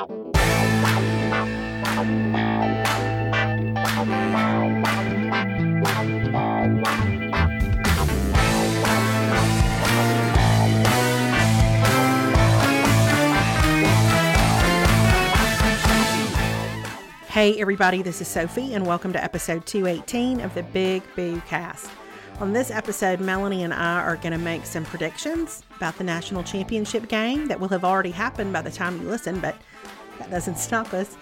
Hey, everybody, this is Sophie, and welcome to episode 218 of the Big Boo Cast. On this episode, Melanie and I are going to make some predictions about the national championship game that will have already happened by the time you listen, but that doesn't stop us.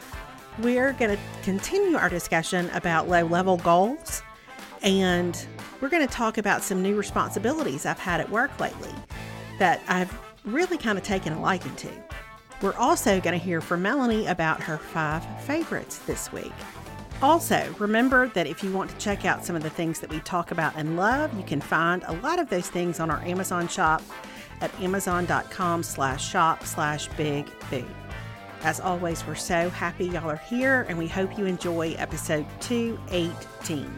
We're going to continue our discussion about low level goals, and we're going to talk about some new responsibilities I've had at work lately that I've really kind of taken a liking to. We're also going to hear from Melanie about her five favorites this week. Also, remember that if you want to check out some of the things that we talk about and love, you can find a lot of those things on our Amazon shop at amazon.com slash shop slash big boo. As always, we're so happy y'all are here and we hope you enjoy episode 218.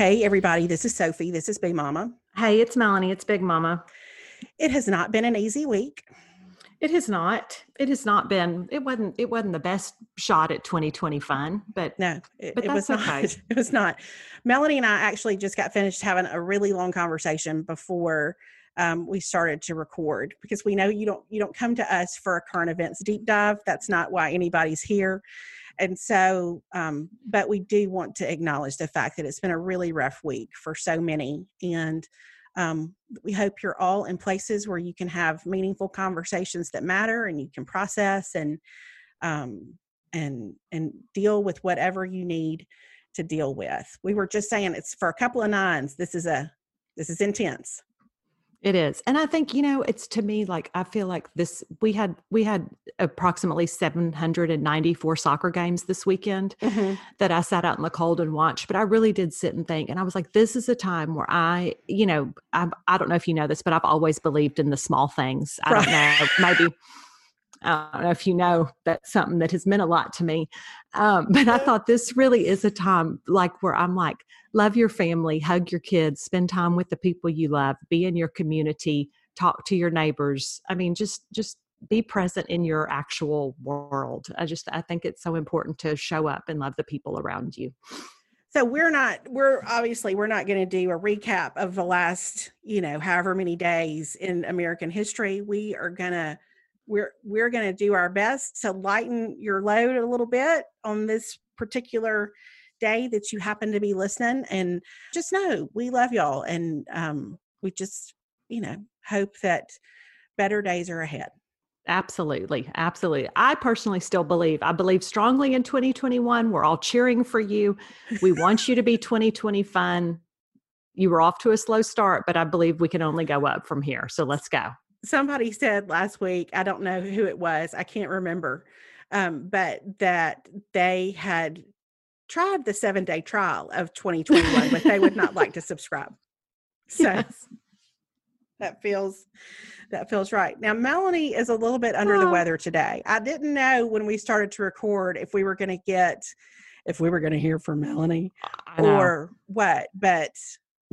Hey, everybody, this is Sophie. This is Big Mama. Hey, it's Melanie. It's Big Mama. It has not been an easy week. It has not. It has not been. It wasn't. It wasn't the best shot at 2020 fun, but no, it, but it was not. okay. It was not. Melanie and I actually just got finished having a really long conversation before um, we started to record because we know you don't you don't come to us for a current events deep dive. That's not why anybody's here and so um, but we do want to acknowledge the fact that it's been a really rough week for so many and um, we hope you're all in places where you can have meaningful conversations that matter and you can process and um, and and deal with whatever you need to deal with. We were just saying it's for a couple of nines this is a this is intense It is. And I think, you know, it's to me like I feel like this we had we had approximately 794 soccer games this weekend mm-hmm. that I sat out in the cold and watched, but I really did sit and think and I was like this is a time where I, you know, I I don't know if you know this, but I've always believed in the small things. I don't know, maybe I don't know if you know that's something that has meant a lot to me. Um, but I thought this really is a time like where I'm like, love your family, hug your kids, spend time with the people you love, be in your community, talk to your neighbors. I mean, just just be present in your actual world. I just I think it's so important to show up and love the people around you. so we're not we're obviously we're not going to do a recap of the last you know however many days in american history we are going to we're we're going to do our best to lighten your load a little bit on this particular day that you happen to be listening and just know we love y'all and um we just you know hope that better days are ahead Absolutely. Absolutely. I personally still believe, I believe strongly in 2021. We're all cheering for you. We want you to be 2020 fun. You were off to a slow start, but I believe we can only go up from here. So let's go. Somebody said last week i don't know who it was i can't remember um, but that they had tried the seven day trial of 2021 but they would not like to subscribe so Yes. that feels that feels right now melanie is a little bit under the Oh. weather today i didn't know when we started to record if we were going to get if we were going to hear from melanie or what but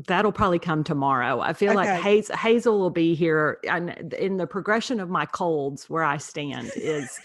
That'll probably come tomorrow. I feel like Hazel, Hazel will be here. And in the progression of my colds, where I stand is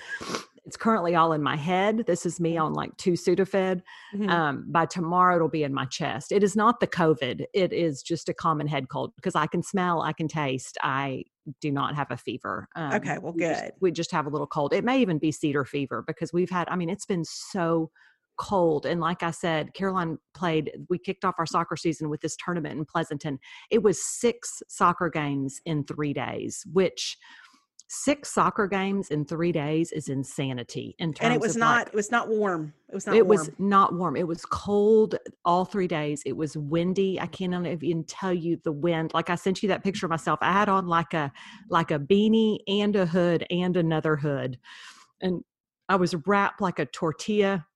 it's currently all in my head. This is me on like two Sudafed. mhm. um, by tomorrow it'll be in my chest it is not the covid it is just a common head cold because i can smell i can taste i do not have a fever um, Okay, well, we just- good. we just have a little cold it may even be cedar fever because we've had i mean it's been so cold and like i said caroline played we kicked off our soccer season with this tournament in pleasanton it was six soccer games in three days which six soccer games in three days is insanity in terms and it was not like, it was not warm it was not it warm was not warm. It was cold all three days. It was windy. I can't even tell you the wind. Like I sent you that picture of myself. I had on like a like a beanie and a hood and another hood, and I was wrapped like a tortilla.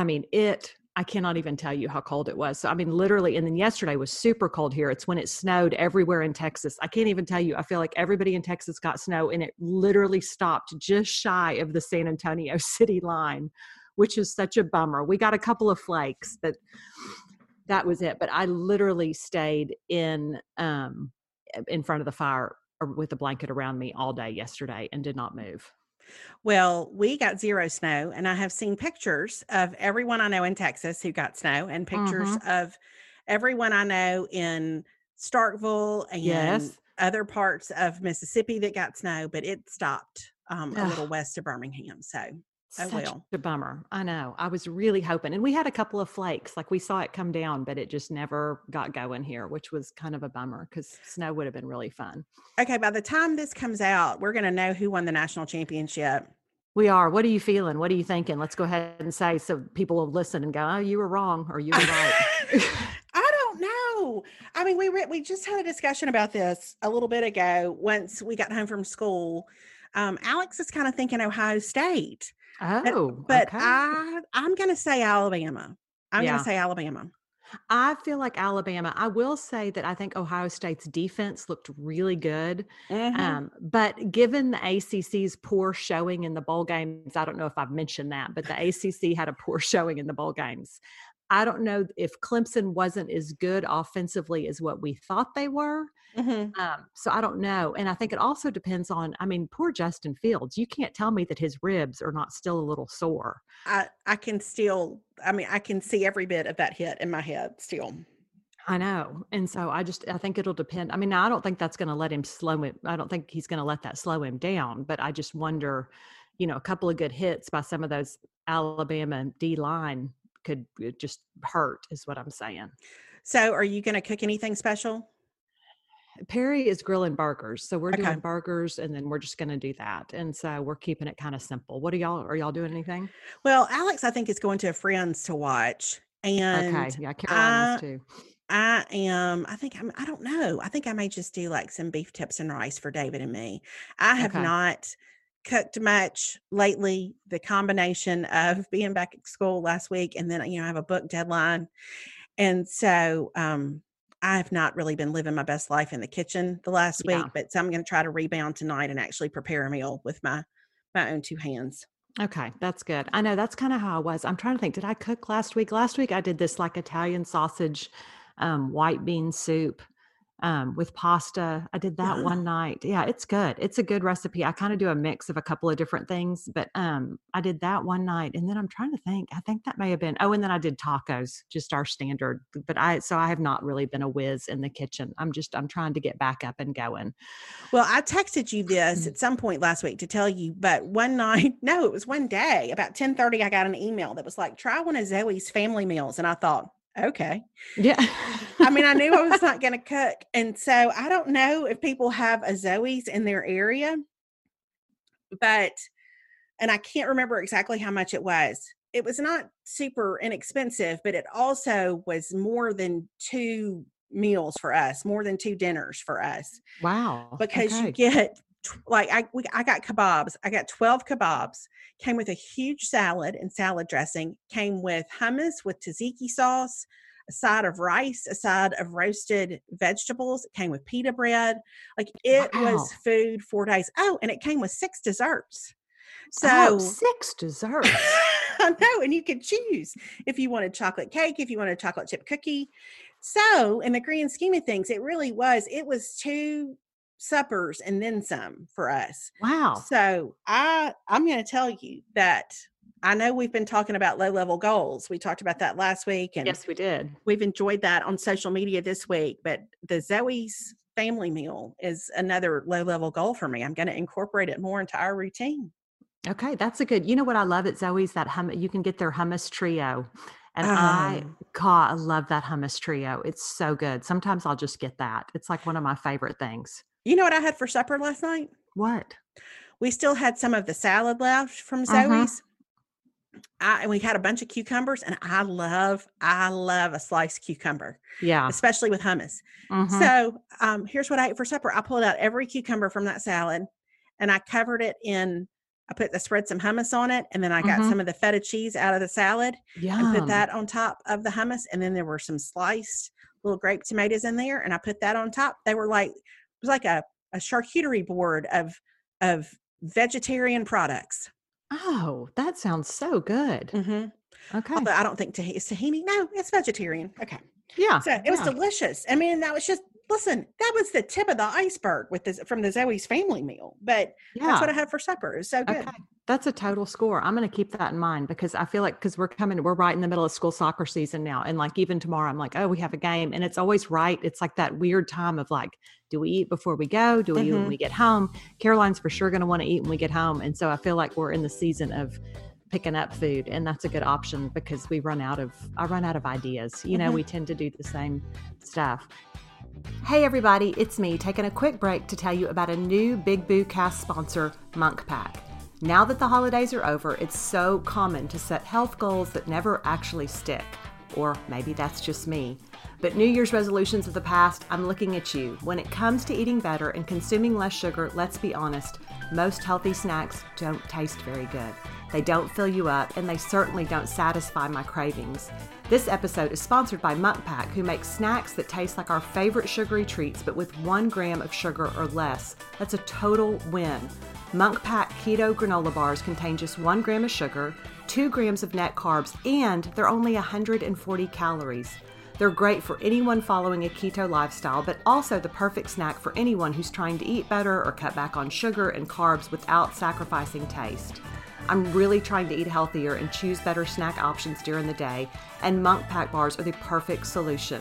I mean, it I cannot even tell you how cold it was. So, I mean, literally, and then yesterday was super cold here. It's when it snowed everywhere in Texas. I can't even tell you. I feel like everybody in Texas got snow and it literally stopped just shy of the San Antonio city line, which is such a bummer. We got a couple of flakes, but that was it. But I literally stayed in, um, in front of the fire with a blanket around me all day yesterday and did not move. Well, we got zero snow, and I have seen pictures of everyone I know in Texas who got snow, and pictures Mhm. of everyone I know in Starkville and Yes. other parts of Mississippi that got snow, but it stopped um, a little west of Birmingham. So, oh Such well. a bummer. I know. I was really hoping. And we had a couple of flakes. Like we saw it come down, but it just never got going here, which was kind of a bummer because snow would have been really fun. Okay, by the time this comes out, we're going to know who won the national championship. We are. What are you feeling? What are you thinking? Let's go ahead and say so people will listen and go, oh, you were wrong or you were right. I don't know. I mean, we re- we just had a discussion about this a little bit ago. Once we got home from school, um, Alex is kind of thinking Ohio State, oh, but okay. I I'm going to say Alabama. I'm going to say Alabama. I feel like Alabama. I will say that I think Ohio State's defense looked really good. Mhm. Um, but given the ACC's poor showing in the bowl games, I don't know if I've mentioned that, but the ACC had a poor showing in the bowl games. I don't know if Clemson wasn't as good offensively as what we thought they were. Mhm. Um, so I don't know. And I think it also depends on, I mean, poor Justin Fields. You can't tell me that his ribs are not still a little sore. I I can still. I mean, I can see every bit of that hit in my head still. I know. And so I just I think it'll depend. I mean, I don't think that's going to let him slow him. I don't think he's going to let that slow him down, but I just wonder, you know, a couple of good hits by some of those Alabama D line could uh, just hurt is what I'm saying. So, are you going to cook anything special? Perry is grilling burgers. So we're Okay. doing burgers and then we're just going to do that. And so we're keeping it kind of simple. What are y'all are y'all doing anything? Well, Alex, I think is going to a friend's to watch, and okay. Yeah, Carolina's I too. I am. I think I'm. I don't know. I think I may just do like some beef tips and rice for David and me. I have Okay. not cooked much lately. The combination of being back at school last week and then you know I have a book deadline, and so um, I have not really been living my best life in the kitchen the last Yeah. week. But so I'm going to try to rebound tonight and actually prepare a meal with my my own two hands. Okay, that's good. I know that's kind of how I was. I'm trying to think. Did I cook last week? Last week I did this like Italian sausage, um, white bean soup um, with pasta. I did that Wow. one night. Yeah, it's good. It's a good recipe. I kind of do a mix of a couple of different things, but um, I did that one night, and then I'm trying to think. I think that may have been. Oh, and then I did tacos, just our standard. But I so I have not really been a whiz in the kitchen. I'm just I'm trying to get back up and going. Well, I texted you this at some point last week to tell you, but one night, no, it was one day, about 10:30, I got an email that was like, try one of Zoe's family meals. And I thought, okay. Yeah. I mean, I knew I was not going to cook. And so I don't know if people have a Zoe's in their area, but, and I can't remember exactly how much it was. It was not super inexpensive, but it also was more than two meals for us, more than two dinners for us wow. because you get like I we, I got kebabs. I got 12 kebabs. Came with a huge salad and salad dressing. Came with hummus with tzatziki sauce, a side of rice, a side of roasted vegetables. It came with pita bread. Like it Wow. was food four days. Oh, and it came with six desserts. Oh, so oh, six desserts. I know, and you could choose if you wanted chocolate cake, if you wanted a chocolate chip cookie. So, in the grand scheme of things, it really was. It was two suppers and then some for us. Wow. So, I I'm going to tell you that I know we've been talking about low level goals. We talked about that last week, and Yes, we did. we've enjoyed that on social media this week. But the Zoe's family meal is another low level goal for me. I'm going to incorporate it more into our routine. Okay, that's a good. You know what I love at Zoe's that hum. You can get their hummus trio, and I, Oh. God, I love that hummus trio. It's so good. Sometimes I'll just get that. It's like one of my favorite things. You know what I had for supper last night? What? we still had some of the salad left from Mhm. Zoe's. I, and we had a bunch of cucumbers, and I love, I love a sliced cucumber, Yeah. especially with hummus. Mhm. So, um, here's what I ate for supper. I pulled out every cucumber from that salad, and I covered it in I put I spread some hummus on it, and then I got Mhm. some of the feta cheese out of the salad and Yum. put that on top of the hummus. And then there were some sliced little grape tomatoes in there, and I put that on top. They were like was like a, a charcuterie board of of vegetarian products. Oh, that sounds so good. hmm Okay. Although I don't think tahini is tahini. No, it's vegetarian. Okay. Yeah. So it was yeah. delicious. I mean, that was just listen, that was the tip of the iceberg with this from the Zoe's family meal. But yeah. that's what I had for supper. It was so good. Okay. That's a total score. I'm going to keep that in mind because I feel like because we're coming, we're right in the middle of school soccer season now. And like even tomorrow, I'm like, oh, we have a game. And it's always right. It's like that weird time of like, do we eat before we go? Do we eat when Mhm. we get home? Caroline's for sure going to want to eat when we get home. And so I feel like we're in the season of picking up food. And that's a good option because we run out of, I run out of ideas. You know, Mhm. we tend to do the same stuff. Hey, everybody, it's me taking a quick break to tell you about a new Big Boo cast sponsor, Munk Pack. Now that the holidays are over, it's so common to set health goals that never actually stick. Or maybe that's just me. But New Year's resolutions of the past, I'm looking at you. When it comes to eating better and consuming less sugar, let's be honest, most healthy snacks don't taste very good. They don't fill you up, and they certainly don't satisfy my cravings. This episode is sponsored by Munk Pack, who makes snacks that taste like our favorite sugary treats, but with one gram of sugar or less. That's a total win. Munk Pack Keto granola bars contain just one gram of sugar, two grams of net carbs, and they're only 140 calories. They're great for anyone following a keto lifestyle, but also the perfect snack for anyone who's trying to eat better or cut back on sugar and carbs without sacrificing taste. I'm really trying to eat healthier and choose better snack options during the day, and Munk Pack bars are the perfect solution.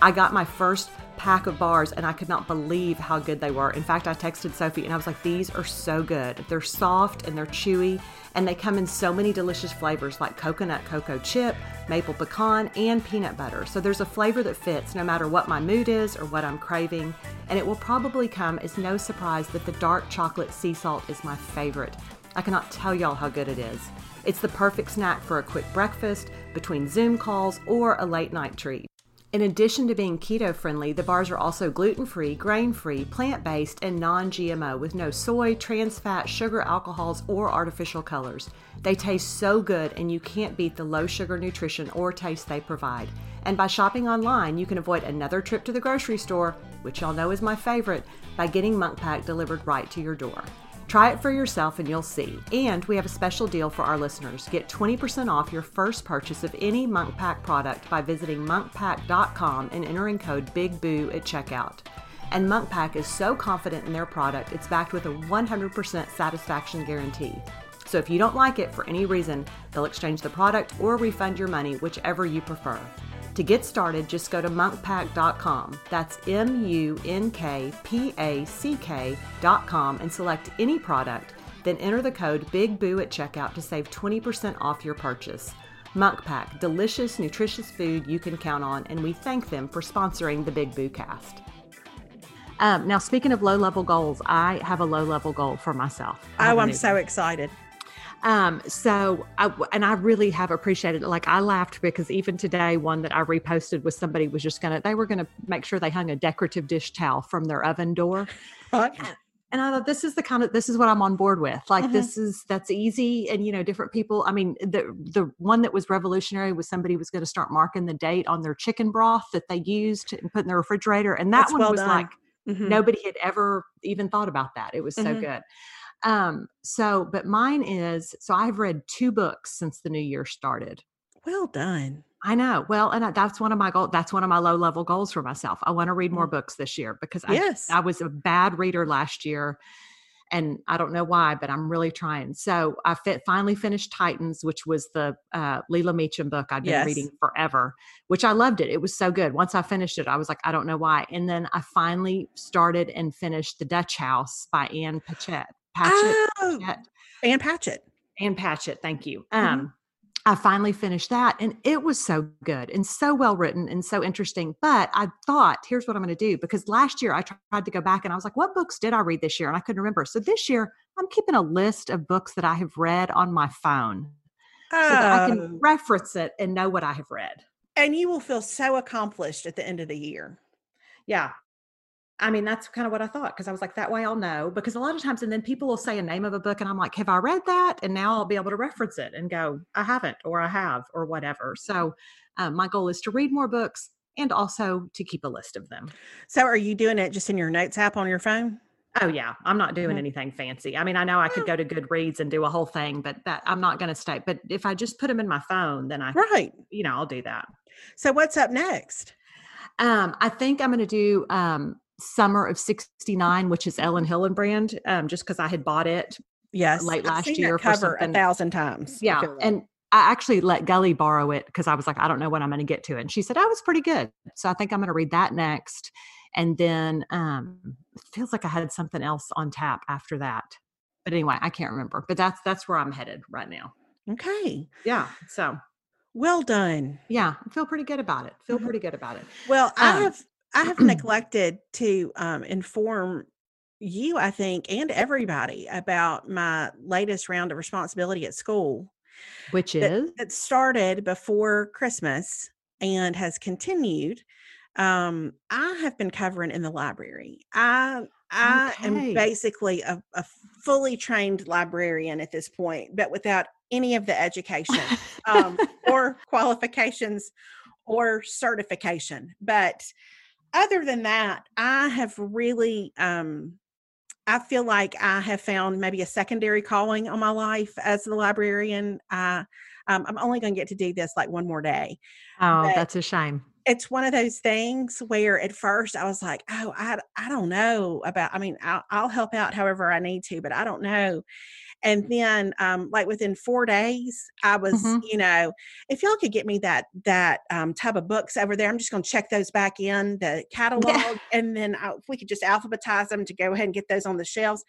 I got my first pack of bars and I could not believe how good they were. In fact, I texted Sophie and I was like, these are so good. They're soft and they're chewy, and they come in so many delicious flavors like coconut cocoa chip, maple pecan, and peanut butter. So there's a flavor that fits no matter what my mood is or what I'm craving, and it will probably come as no surprise that the dark chocolate sea salt is my favorite. I cannot tell y'all how good it is. It's the perfect snack for a quick breakfast, between Zoom calls, or a late night treat. In addition to being keto friendly, the bars are also gluten free, grain free, plant based, and non GMO with no soy, trans fat, sugar, alcohols, or artificial colors. They taste so good, and you can't beat the low sugar nutrition or taste they provide. And by shopping online, you can avoid another trip to the grocery store, which y'all know is my favorite, by getting Munk Pack delivered right to your door. Try it for yourself and you'll see. And we have a special deal for our listeners. Get 20% off your first purchase of any Munk Pack product by visiting munkpack.com and entering code BIGBOO at checkout. And Munk Pack is so confident in their product, it's backed with a 100% satisfaction guarantee. So if you don't like it for any reason, they'll exchange the product or refund your money, whichever you prefer. To get started, just go to munkpack.com. That's M U N K P A C K.com and select any product. Then enter the code BIGBOO at checkout to save 20% off your purchase. Munk Pack, delicious, nutritious food you can count on, and we thank them for sponsoring the Big Boo cast. Um, now, speaking of low level goals, I have a low level goal for myself. I Oh, I'm so excited. Um, so I, and I really have appreciated it. Like I laughed because even today, one that I reposted was somebody was just gonna, they were gonna make sure they hung a decorative dish towel from their oven door. Right? And I thought this is the kind of, this is what I'm on board with. Like Mhm. this is, that's easy. And, you know, different people, I mean, the, the one that was revolutionary was somebody was going to start marking the date on their chicken broth that they used and put in the refrigerator. And that That's one well was done. like, Mhm. nobody had ever even thought about that it was so Mhm. good um so but mine is so i've read two books since the new year started. Well done. i know well and I, that's one of my goals that's one of my low level goals for myself. I want to read more books this year because I, Yes. I was a bad reader last year and i don't know why but i'm really trying. So i fit, finally finished titans which was the uh, Leila Meacham book i'd been Yes. reading forever which i loved it it was so good. Once i finished it i was like i don't know why. And then i finally started and finished the dutch house by Ann Patchett patchett, oh, and Patchett. Ann Patchett, thank you. Mhm. Um, I finally finished that and it was so good and so well written and so interesting. But I thought, here's what I'm going to do because last year I tried to go back and I was like, what books did I read this year? And I couldn't remember. So this year I'm keeping a list of books that I have read on my phone so that I can Oh, reference it and know what I have read. and you will feel so accomplished at the end of the year. Yeah. I mean, that's kind of what I thought because I was like, that way I'll know. Because a lot of times, and then people will say a name of a book, and I'm like, have I read that? And now I'll be able to reference it and go, I haven't, or I have, or whatever. So, um, my goal is to read more books and also to keep a list of them. So, are you doing it just in your notes app on your phone? Oh yeah, I'm not doing mm-hmm. anything fancy. I mean, I know I could go to Goodreads and do a whole thing, but that I'm not going to stay. But if I just put them in my phone, then I right, you know, I'll do that. So, what's up next? Um, I think I'm going to do um, Summer of 69, which is Elin Hilderbrand, um, just because I had bought it yes late last year cover a thousand times. Yeah. And I actually let Gully borrow it because I was like, I don't know when I'm going to get to it. And she said, Oh, it's pretty good. So I think I'm going to read that next. And then um feels like I had something else on tap after that. But anyway, I can't remember. But that's that's where I'm headed right now. Okay. Yeah. So well done. Yeah, I feel pretty good about it. Feel mm-hmm. pretty good about it. Well, I um, have I have neglected to um, inform you, I think, and everybody about my latest round of responsibility at school, which is that, started before Christmas and has continued. Um, I have been covering in the library. I I okay. am basically a, a fully trained librarian at this point, but without any of the education um, or qualifications or certification. But other than that, I have really, um, I feel like I have found maybe a secondary calling on my life as the librarian. I, um, I'm only going to get to do this like one more day. Oh, but that's a shame. It's one of those things where at first I was like, oh, I, I don't know about, I mean, I'll, I'll help out however I need to, but I don't know. And then, um, like within four days, I was, mm-hmm. you know, if y'all could get me that that um, tub of books over there, I'm just going to check those back in the catalog, and then I, if we could just alphabetize them to go ahead and get those on the shelves.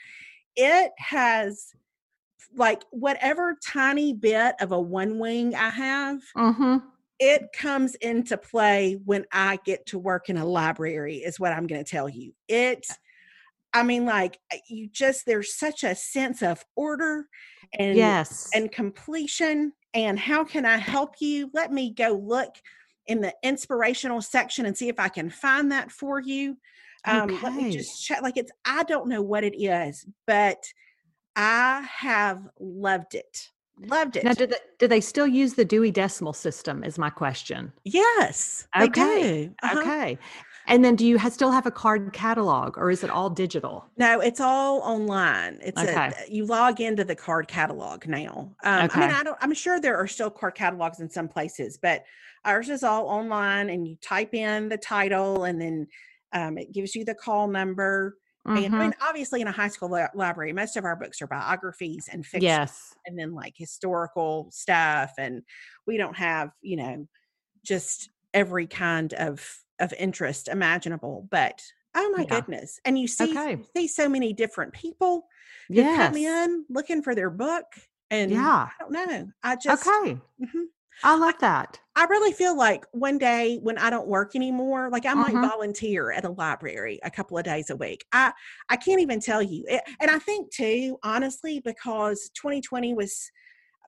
It has like whatever tiny bit of a one wing I have. Mm-hmm it comes into play when I get to work in a library, is what I'm going to tell you. It I mean, like uh, you just there's such a sense of order and yes and completion. And how can I help you? Let me go look in the inspirational section and see if I can find that for you. Um, okay. Let me just check. Like it's I don't know what it is, but I have loved it. Loved it. Now, do they, do they still use the Dewey Decimal System? Is my question. Yes. Okay. Uh-huh. Okay. And then do you ha- still have a card catalog or is it all digital? No, it's all online. It's okay. a, you log into the card catalog now. Um, okay. I mean, I don't, I'm sure there are still card catalogs in some places, but ours is all online and you type in the title and then um, it gives you the call number. Mm-hmm. And I mean, mm-hmm. obviously, in a high school la- library, most of our books are biographies and fiction, yes, and then like historical stuff. And we don't have, you know, just every kind of of interest imaginable. But oh my yeah. goodness. And you see okay. see so many different people yes. come in looking for their book. And yeah, I don't know. I just okay. Mm-hmm. I love that. I really feel like one day when I don't work anymore, like I might mm-hmm. volunteer at a library a couple of days a week. I I can't even tell you. It, and I think too, honestly, because 2020 was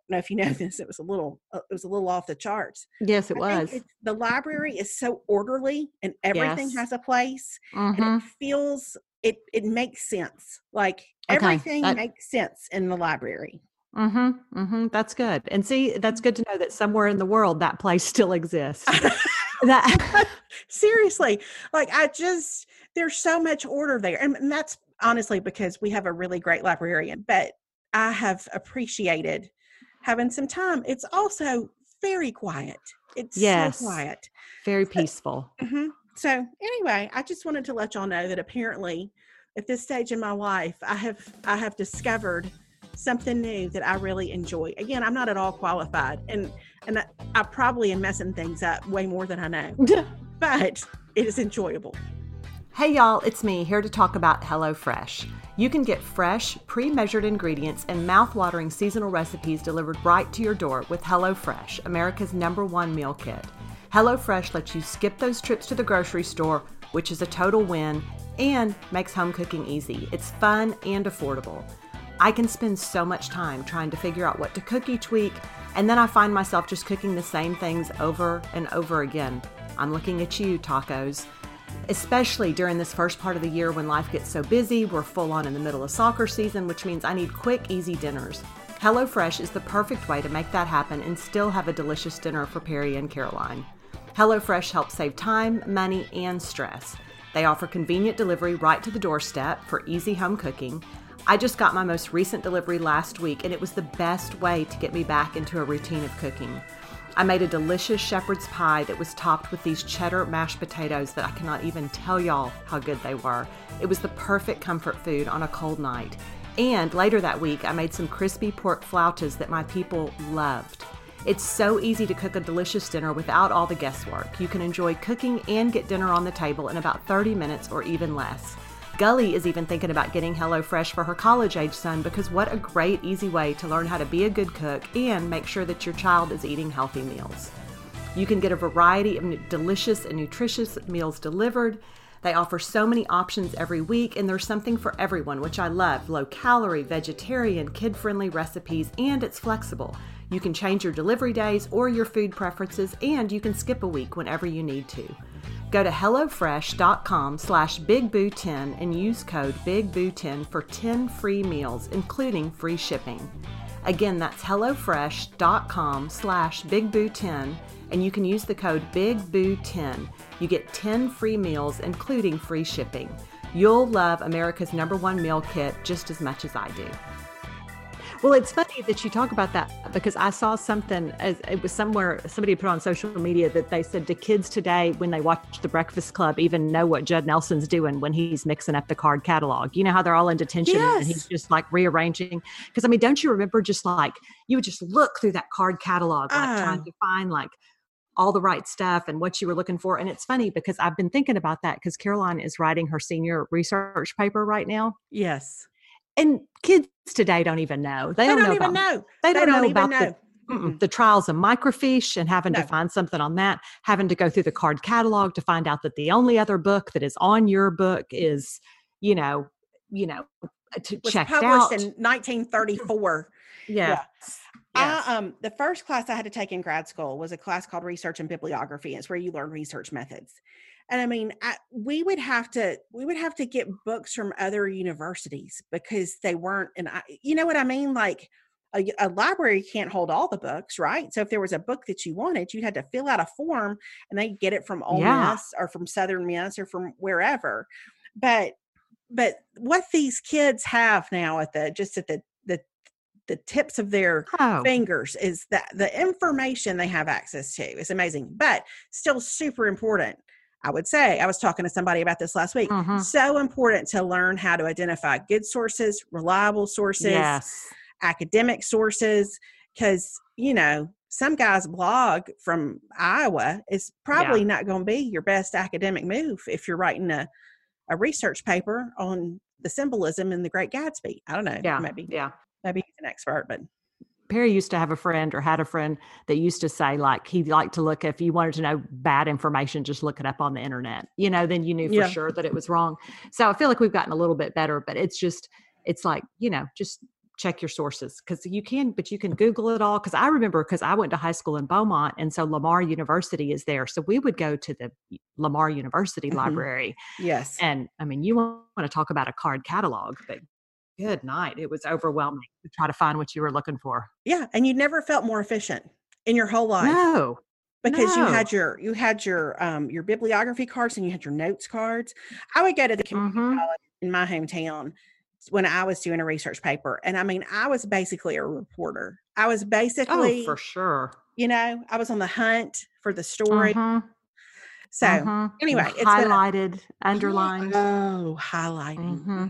know if you know this, it was a little uh, it was a little off the charts. Yes, it I was. the library is so orderly and everything yes. has a place, mm-hmm. and it mm-hmm. feels it it makes sense. Like okay. everything that, makes sense in the library. Mm-hmm. Mm-hmm. That's good. And see, that's good to know that somewhere in the world that place still exists. that seriously, like I just there's so much order there, and, and that's honestly because we have a really great librarian. But I have appreciated having some time. It's also very quiet. It's yes, so quiet. Very peaceful. mm-hmm. So anyway, I just wanted to let y'all know that apparently at this stage in my life, I have I have discovered something new that I really enjoy. Again, I'm not at all qualified and and I, I probably am messing things up way more than I know. but it is enjoyable. Hey y'all, it's me here to talk about HelloFresh. You can get fresh, pre measured ingredients and mouth-watering seasonal recipes delivered right to your door with HelloFresh, America's number one meal kit. HelloFresh lets you skip those trips to the grocery store, which is a total win, and makes home cooking easy. It's fun and affordable. I can spend so much time trying to figure out what to cook each week, and then I find myself just cooking the same things over and over again. I'm looking at you, tacos. Especially during this first part of the year when life gets so busy. We're full on in the middle of soccer season, which means I need quick, easy dinners. HelloFresh is the perfect way to make that happen and still have a delicious dinner for Perry and Caroline. HelloFresh helps save time, money, and stress. They offer convenient delivery right to the doorstep for easy home cooking. I just got my most recent delivery last week, and it was the best way to get me back into a routine of cooking. I made a delicious shepherd's pie that was topped with these cheddar mashed potatoes that I cannot even tell y'all how good they were. It was the perfect comfort food on a cold night. And later that week, I made some crispy pork flautas that my people loved. It's so easy to cook a delicious dinner without all the guesswork. You can enjoy cooking and get dinner on the table in about 30 minutes or even less. Gully is even thinking about getting HelloFresh for her college age son because what a great, easy way to learn how to be a good cook and make sure that your child is eating healthy meals. You can get a variety of delicious and nutritious meals delivered. They offer so many options every week, and there's something for everyone, which I love low calorie, vegetarian, kid friendly recipes, and it's flexible. You can change your delivery days or your food preferences, and you can skip a week whenever you need to. Go to HelloFresh.com slash BigBoo10 and use code BigBoo10 for 10 free meals, including free shipping. Again, that's HelloFresh.com slash BigBoo10 and you can use the code BIGBOO10. You get 10 free meals, including free shipping. You'll love America's number one meal kit just as much as I do. Well, it's funny that you talk about that because I saw something, it was somewhere, somebody put on social media that they said, Do kids today, when they watch The Breakfast Club, even know what Judd Nelson's doing when he's mixing up the card catalog? You know how they're all in detention yes. and he's just like rearranging? Because, I mean, don't you remember just like you would just look through that card catalog, like uh. trying to find like, all the right stuff and what you were looking for. And it's funny because I've been thinking about that because Caroline is writing her senior research paper right now. Yes and kids today don't even know. They, they don't, don't, know even about, know. They, they don't, don't, know about know. the the trials of microfiche and having no. to find something on that, having to go through the card catalog to find out that the only other book that is on your book is, you know, you know, to was checked published out. in 1934. yeah. yeah. Yes. I, um, the first class I had to take in grad school was a class called Research and Bibliography. It's where you learn research methods and i mean I, we would have to we would have to get books from other universities because they weren't and I, you know what i mean like a, a, library can't hold all the books right so if there was a book that you wanted you had to fill out a form and they get it from Ole yeah. Miss or from Southern Miss or from wherever but but what these kids have now at the just at the the the tips of their oh. fingers is that the information they have access to is amazing but still super important I would say, I was talking to somebody about this last week. Mm-hmm. So important to learn how to identify good sources, reliable sources, yes. academic sources, because, you know, some guy's blog from Iowa is probably yeah. not going to be your best academic move if you're writing a, a research paper on the symbolism in the Great Gatsby. I don't know. Yeah. Maybe. Yeah. Maybe he's an expert, but Perry used to have a friend or had a friend that used to say like he liked to look if you wanted to know bad information, just look it up on the internet. You know, then you knew for yeah. sure that it was wrong. So I feel like we've gotten a little bit better, but it's just it's like, you know, just check your sources because you can, but you can Google it all. Because I remember because I went to high school in Beaumont, and so Lamar University is there. So we would go to the Lamar University mm-hmm. library. Yes. And I mean, you want to talk about a card catalog, but good night. It was overwhelming to try to find what you were looking for. Yeah, and you never felt more efficient in your whole life. No. Because no. you had your you had your um your bibliography cards and you had your notes cards. I would go to the community mm-hmm. college in my hometown when I was doing a research paper. And I mean, I was basically a reporter. I was basically oh, for sure. You know, I was on the hunt for the story. Mm-hmm. So mm-hmm. anyway, it's highlighted, a, underlined. Oh, highlighting. Mm-hmm.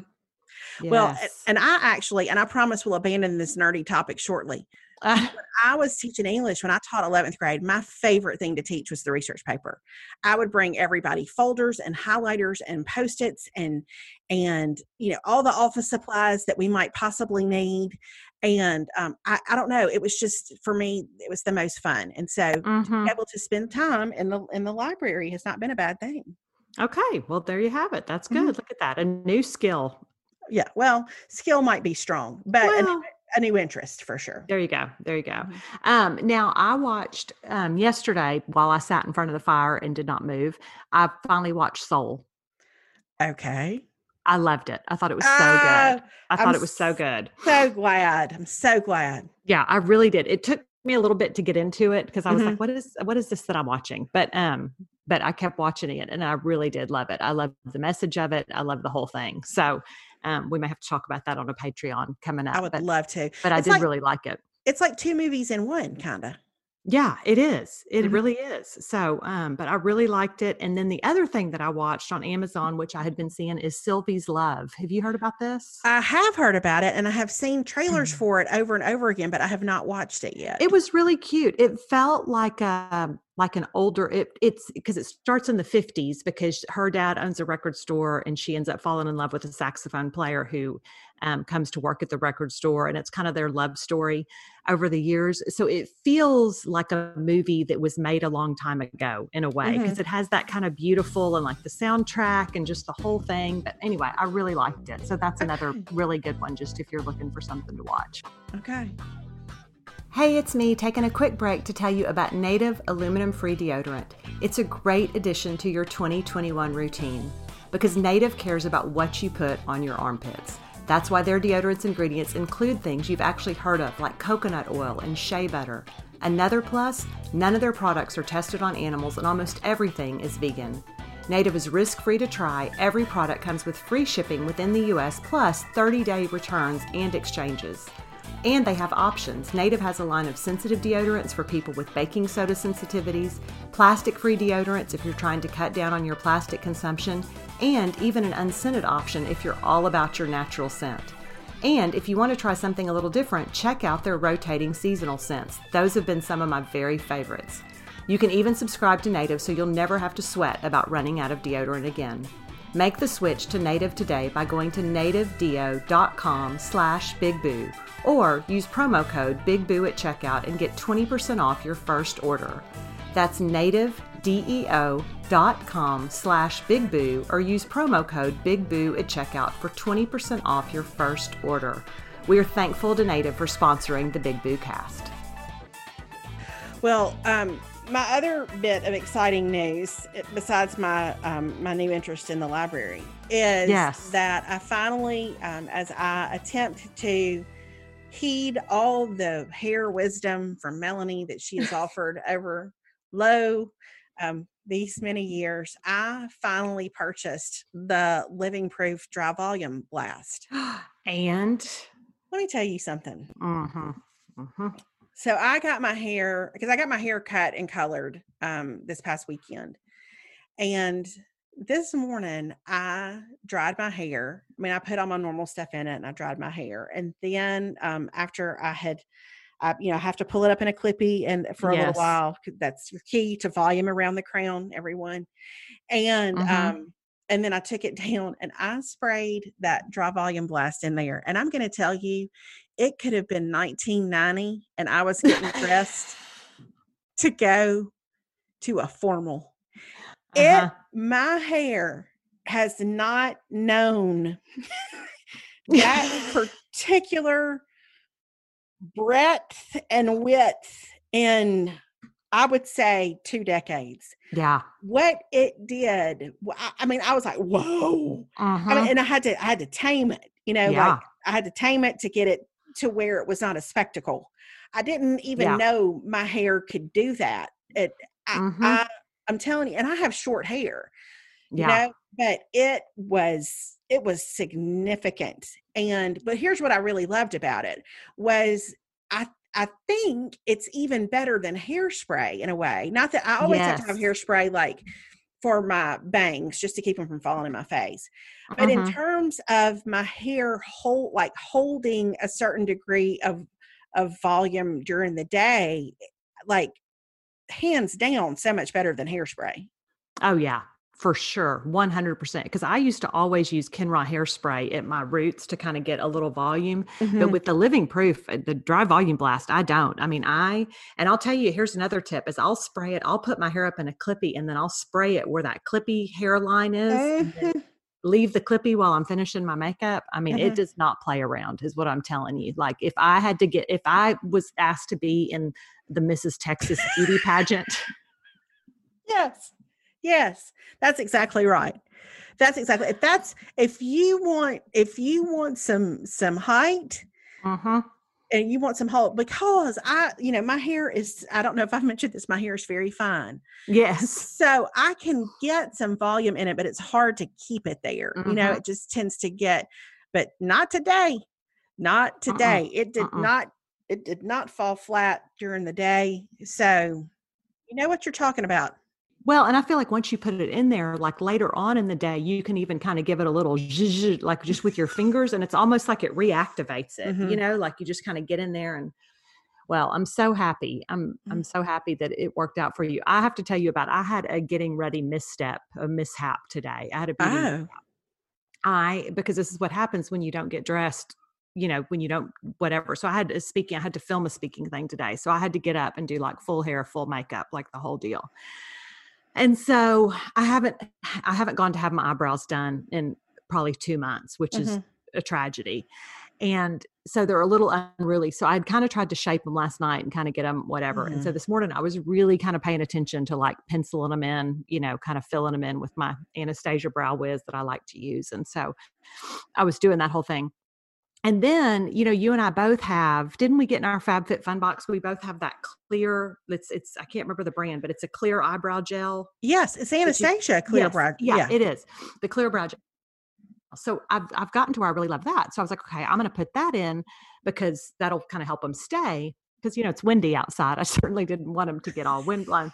Yes. Well, and I actually, and I promise we'll abandon this nerdy topic shortly. Uh, I was teaching English when I taught 11th grade, my favorite thing to teach was the research paper. I would bring everybody folders and highlighters and post-its and and you know all the office supplies that we might possibly need. And um, I, I, don't know, it was just for me, it was the most fun. And so mm-hmm. to be mm-hmm. able to spend time in the in the library has not been a bad thing. Okay, well there you have it. That's good. Mm-hmm. Look at that, a new skill yeah well skill might be strong but well, a, new, interest for sure there you go there you go mm-hmm. um, now i watched um, yesterday while i sat in front of the fire and did not move i finally watched soul Okay. I loved it. I thought it was so uh, good. I thought I'm it was so good. So glad. I'm so glad. Yeah, I really did. It took me a little bit to get into it because I was mm-hmm. like, what is what is this that I'm watching? But um, but I kept watching it and I really did love it. I love the message of it. I love the whole thing. So um, we may have to talk about that on a Patreon coming up. I would but, love to. But it's I did like, really like it. It's like two movies in one, kind of. Yeah, it is. It mm-hmm. really is. So, um, but I really liked it. And then the other thing that I watched on Amazon, which I had been seeing, is Sylvie's Love. Have you heard about this? I have heard about it, and I have seen trailers mm-hmm. for it over and over again, but I have not watched it yet. It was really cute. It felt like a um, like an older it, it's because it starts in the 50s because her dad owns a record store and she ends up falling in love with a saxophone player who um, comes to work at the record store and it's kind of their love story over the years so it feels like a movie that was made a long time ago in a way because mm-hmm. it has that kind of beautiful and like the soundtrack and just the whole thing but anyway i really liked it so that's another really good one just if you're looking for something to watch okay Hey, it's me taking a quick break to tell you about Native aluminum free deodorant. It's a great addition to your 2021 routine because Native cares about what you put on your armpits. That's why their deodorant's ingredients include things you've actually heard of, like coconut oil and shea butter. Another plus, none of their products are tested on animals and almost everything is vegan. Native is risk free to try. Every product comes with free shipping within the US plus 30 day returns and exchanges. And they have options. Native has a line of sensitive deodorants for people with baking soda sensitivities, plastic free deodorants if you're trying to cut down on your plastic consumption, and even an unscented option if you're all about your natural scent. And if you want to try something a little different, check out their rotating seasonal scents. Those have been some of my very favorites. You can even subscribe to Native so you'll never have to sweat about running out of deodorant again. Make the switch to Native today by going to nativedeo.com slash bigboo or use promo code BIGBOO at checkout and get 20% off your first order. That's nativedeo.com slash bigboo or use promo code BIGBOO at checkout for 20% off your first order. We are thankful to Native for sponsoring the Big Boo cast. Well, um, my other bit of exciting news, eh, besides my um, my new interest in the library, is yes. that I finally, um, as I attempt to heed all the hair wisdom from Melanie that she has offered over low um, these many years, I finally purchased the Living Proof Dry Volume Blast. and let me tell you something. Mm-hmm. Mm-hmm. So I got my hair because I got my hair cut and colored um, this past weekend. And this morning I dried my hair. I mean, I put all my normal stuff in it and I dried my hair. And then um, after I had, I, you know, I have to pull it up in a clippy and for a yes. little while. That's your key to volume around the crown, everyone. And mm-hmm. um, and then I took it down and I sprayed that dry volume blast in there. And I'm going to tell you, it could have been 1990 and I was getting dressed to go to a formal. Uh-huh. It my hair has not known that particular breadth and width in I would say two decades. Yeah. What it did, I mean, I was like, whoa. Uh-huh. I mean, uh-huh. and I had to, I had to tame it, you know, yeah. like I had to tame it to get it to where it was not a spectacle. I didn't even yeah. know my hair could do that. It, mm-hmm. I, I, am telling you, and I have short hair, yeah. you know, but it was it was significant. And but here's what I really loved about it was I I think it's even better than hairspray in a way. Not that I always yes. have to have hairspray like for my bangs just to keep them from falling in my face. But uh-huh. in mm-hmm. terms of my hair hold like holding a certain degree of of volume during the day, like hands down so much better than hairspray. Oh yeah, for sure 100% because i used to always use Kenra hairspray at my roots to kind of get a little volume mm-hmm. but with the living proof uh, the dry volume blast i don't i mean i and i'll tell you here's another tip is i'll spray it i'll put my hair up in a clippy and then i'll spray it where that clippy hairline is mm-hmm. leave the clippy while i'm finishing my makeup i mean mm-hmm. it does not play around is what i'm telling you like if i had to get if i was asked to be in the mrs texas beauty pageant yes Yes, that's exactly right. That's exactly if that's if you want if you want some some height Mm-hmm. and you want some hold because I you know my hair is I don't know if I've mentioned this my hair is very fine Yes. so I can get some volume in it but it's hard to keep it there you know Mhm. it just tends to get but not today not today it did Mm-mm. not it did not fall flat during the day so you know what you're talking about Well, and I feel like once you put it in there, like later on in the day, you can even kind of give it a little zhuzh, like just with your fingers, and it's almost like it reactivates it. You Mhm. know, like you just kind of get in there and. Well, I'm so happy. I'm I'm so happy that it worked out for you. I have to tell you about. I had a getting ready misstep, a mishap today. I had a beauty oh mishap. I because this is what happens when you don't get dressed. You know, when you don't whatever. So I had a speaking. I had to film a speaking thing today. So I had to get up and do like full hair, full makeup, like the whole deal. And so I haven't I haven't gone to have my eyebrows done in probably 2 months, which is Mhm. a tragedy. And so they're a little unruly. So I'd kind of tried to shape them last night and kind of get them whatever. And so this morning I was really kind of paying attention to like penciling them in, you know, kind of filling them in with my Anastasia Brow Wiz that I like to use. And so I was doing that whole thing. And then, you know, you and I both have, didn't we get in our FabFitFun Box? We both have that clear, it's, it's, I can't remember the brand, but it's a clear eyebrow gel. yes it's you- Anastasia clear Yes, brow Yeah, yeah it is. The clear brow gel. So I've, I've gotten to where I really love that. So I was like, okay, I'm going to put that in because that'll kind of help them stay. Because, you know, it's windy outside. I certainly didn't want them to get all windblown.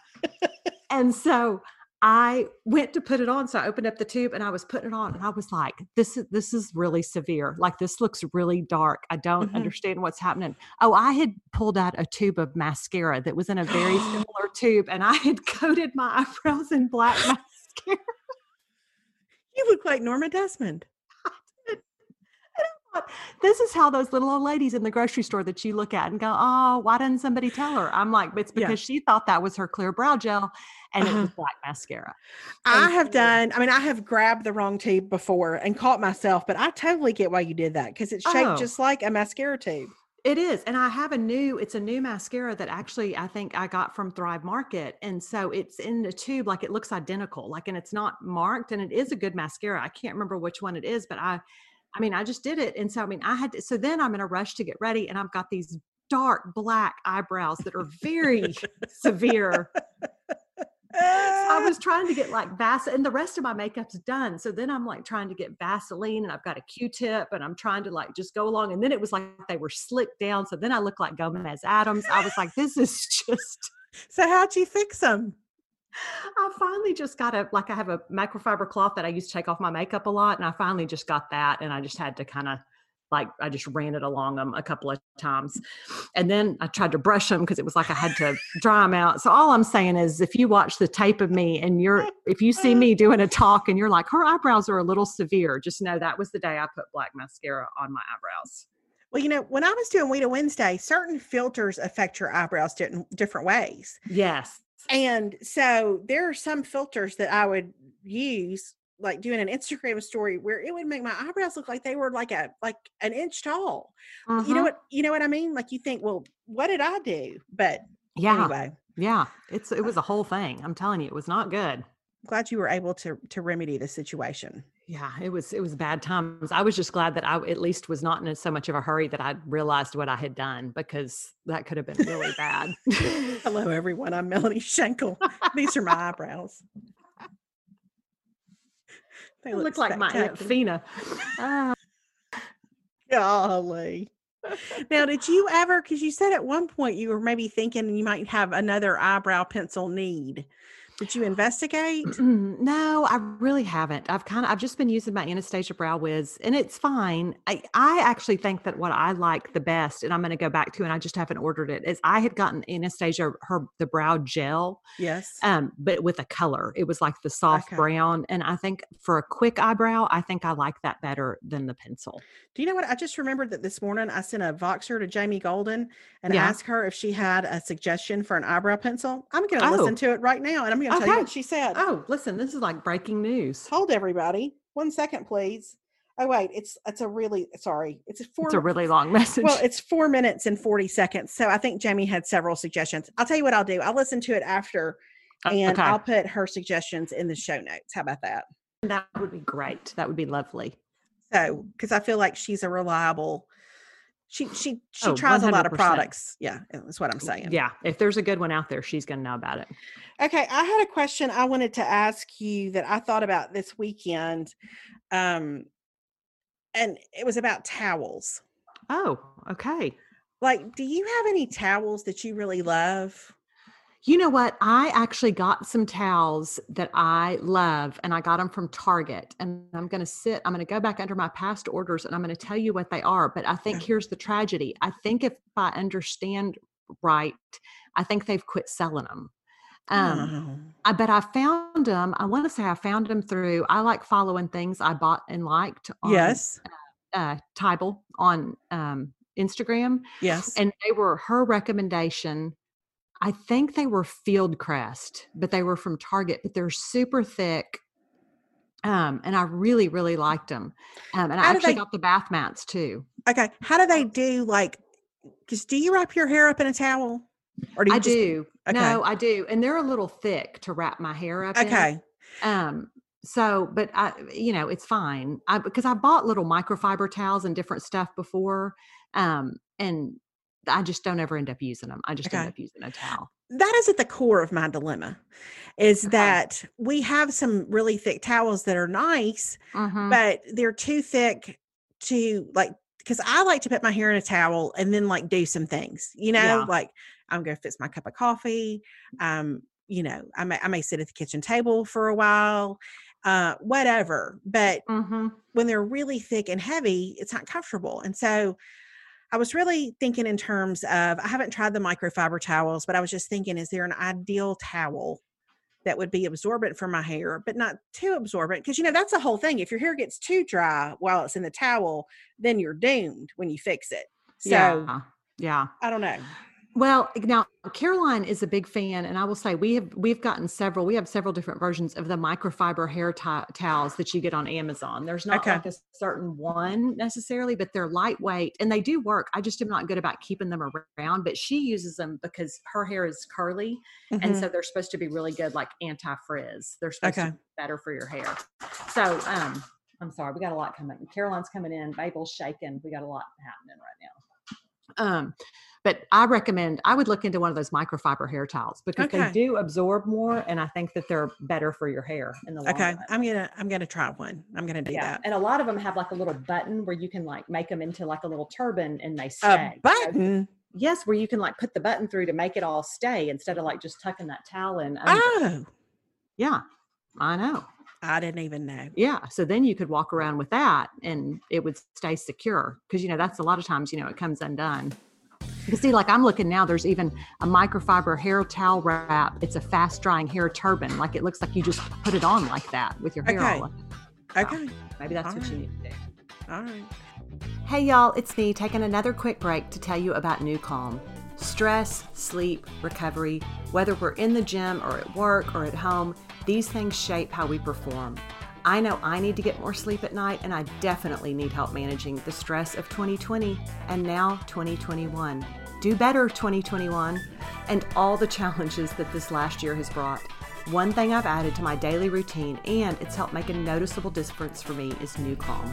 and so I went to put it on. So I opened up the tube and I was putting it on and I was like, this is this is really severe. Like this looks really dark. I don't Mhm. understand what's happening. Oh, I had pulled out a tube of mascara that was in a very similar tube and I had coated my eyebrows in black mascara. you look like Norma Desmond This is how those little old ladies in the grocery store that you look at and go, oh, why didn't somebody tell her? I'm like, it's Yeah. because she thought that was her clear brow gel and it was Uh-huh. black mascara. I have so- done, I mean, I have grabbed the wrong tube before and caught myself, but I totally get why you did that because it's shaped Oh. just like a mascara tube. It is. And I have a new, it's a new mascara that actually I think I got from Thrive Market. And so it's in the tube, like it looks identical, like, and it's not marked and it is a good mascara. I can't remember which one it is, but I, I mean, I just did it. And so, I mean, I had to, so then I'm in a rush to get ready and I've got these dark black eyebrows that are very severe. So I was trying to get like Vaseline, and the rest of my makeup's done. So then I'm like trying to get Vaseline, and I've got a Q-tip, and I'm trying to like just go along. And then it was like they were slicked down. So then I look like Gomez Addams. I was like, this is just. so how'd you fix them? I finally just got a like I have a microfiber cloth that I used to take off my makeup a lot, and I finally just got that, and I just had to kind of like I just ran it along them a couple of times, and then I tried to brush them because it was like I had to dry them out. So all I'm saying is, if you watch the tape of me and you're if you see me doing a talk and you're like her eyebrows are a little severe, just know that was the day I put black mascara on my eyebrows. Well, you know, when I was doing Weeda Wednesday, certain filters affect your eyebrows different different ways. Yes. And so there are some filters that I would use, like doing an Instagram story where it would make my eyebrows look like they were like a like an inch tall. You know Mhm. what you know what I mean? Like you think, well, what did I do? But Yeah. anyway, Yeah. It's it was a whole thing. I'm telling you, it was not good. glad you were able to to remedy the situation. Yeah, it was it was bad times. I was just glad that I at least was not in so much of a hurry that I realized what I had done because that could have been really bad. Hello, everyone. I'm Melanie Shankle. These are my eyebrows. They I look like my aunt. Fina. Ah, Golly. Now, did you ever? Because you said at one point you were maybe thinking you might have another eyebrow pencil need. Did you investigate? no, I really haven't. I've kind of I've just been using my Anastasia Brow Wiz, and it's fine. I I actually think that what I like the best, and I'm going to go back to, and I just haven't ordered it, is I had gotten Anastasia her the brow gel, Yes. um, but with a color. It was like the soft Okay. brown, and I think for a quick eyebrow, I think I like that better than the pencil. Do you know what? I just remembered that this morning I sent a Voxer to Jamie Golden and Yeah. asked her if she had a suggestion for an eyebrow pencil. I'm going to listen Oh. to it right now and I'm to tell you Okay. what she said. Oh, listen, this is like breaking news. Hold everybody. One second, please. Oh, wait. It's it's a really sorry. It's a four It's a really long message. Well, it's four minutes and 40 seconds. So I think Jamie had several suggestions. I'll tell you what I'll do. I'll listen to it after Uh, and okay. I'll put her suggestions in the show notes. How about that? that would be great. That would be lovely. So, because I feel like she's a reliable. She she she Oh, tries a lot of products. Yeah, that's what I'm saying. Yeah, if there's a good one out there, she's going to know about it. Okay, I had a question I wanted to ask you that I thought about this weekend. Um and it was about towels. Oh, okay. Like, do you have any towels that you really love? You know what? I actually got some towels that I love and I got them from Target. And I'm going to sit, I'm going to go back under my past orders and I'm going to tell you what they are. But I think here's the tragedy. I think if I understand right, I think they've quit selling them. Um, Oh. I bet I found them. I want to say I found them through, I like following things I bought and liked on yes. uh, Tybal on um, Instagram Yes. and they were her recommendation. I think they were Fieldcrest, but they were from Target, but they're super thick. Um, and I really, really liked them. Um, and I How do actually they- got the bath mats too. okay. How do they do like because do you wrap your hair up in a towel? Or do you I just do. okay. No, I do. And they're a little thick to wrap my hair up. in. okay. Um, so, but I, you know, it's fine. I because I bought little microfiber towels and different stuff before. Um, and I just don't ever end up using them. I just Okay. end up using a towel. that is at the core of my dilemma is Okay. that we have some really thick towels that are nice Mhm. but they're too thick to like because i like to put my hair in a towel and then like do some things you know Yeah. like i'm gonna fix my cup of coffee um you know i may, I may sit at the kitchen table for a while uh whatever but Mhm. when they're really thick and heavy, it's not comfortable. And so I was really thinking in terms of I haven't tried the microfiber towels, but I was just thinking, is there an ideal towel that would be absorbent for my hair, but not too absorbent? Because you know, that's the whole thing. If your hair gets too dry while it's in the towel, then you're doomed when you fix it. So yeah. Yeah. I don't know. Well, now Caroline is a big fan, and I will say we have we've gotten several. We have several different versions of the microfiber hair to- towels that you get on Amazon. There's not Okay. like a certain one necessarily, but they're lightweight and they do work. I just am not good about keeping them around. But she uses them because her hair is curly, and Mhm. so they're supposed to be really good, like anti frizz. They're supposed Okay. to be better for your hair. So, um, I'm sorry, we got a lot coming. Caroline's coming in. Babel's shaking. We got a lot happening right now. Um, but I recommend I would look into one of those microfiber hair towels because Okay. they do absorb more, and I think that they're better for your hair in the long okay, run. I'm gonna I'm gonna try one. I'm gonna do Yeah, that. and a lot of them have like a little button where you can like make them into like a little turban and they A stay. know? button. Yes, where you can like put the button through to make it all stay instead of like just tucking that towel in. under. Oh, Yeah, I know. I didn't even know. Yeah. So then you could walk around with that and it would stay secure. Cause you know, that's a lot of times, you know, it comes undone. You can see, like I'm looking now, there's even a microfiber hair towel wrap. It's a fast drying hair turban. Like it looks like you just put it on like that with your hair Okay. all. Oh, okay, Maybe that's what you need to do. all right. Hey y'all, it's me taking another quick break to tell you about NuCalm. Stress, sleep, recovery, whether we're in the gym or at work or at home, these things shape how we perform. I know I need to get more sleep at night, and I definitely need help managing the stress of 2020 and now 2021. Do better, 2021, and all the challenges that this last year has brought. One thing I've added to my daily routine, and it's helped make a noticeable difference for me, is NuCalm.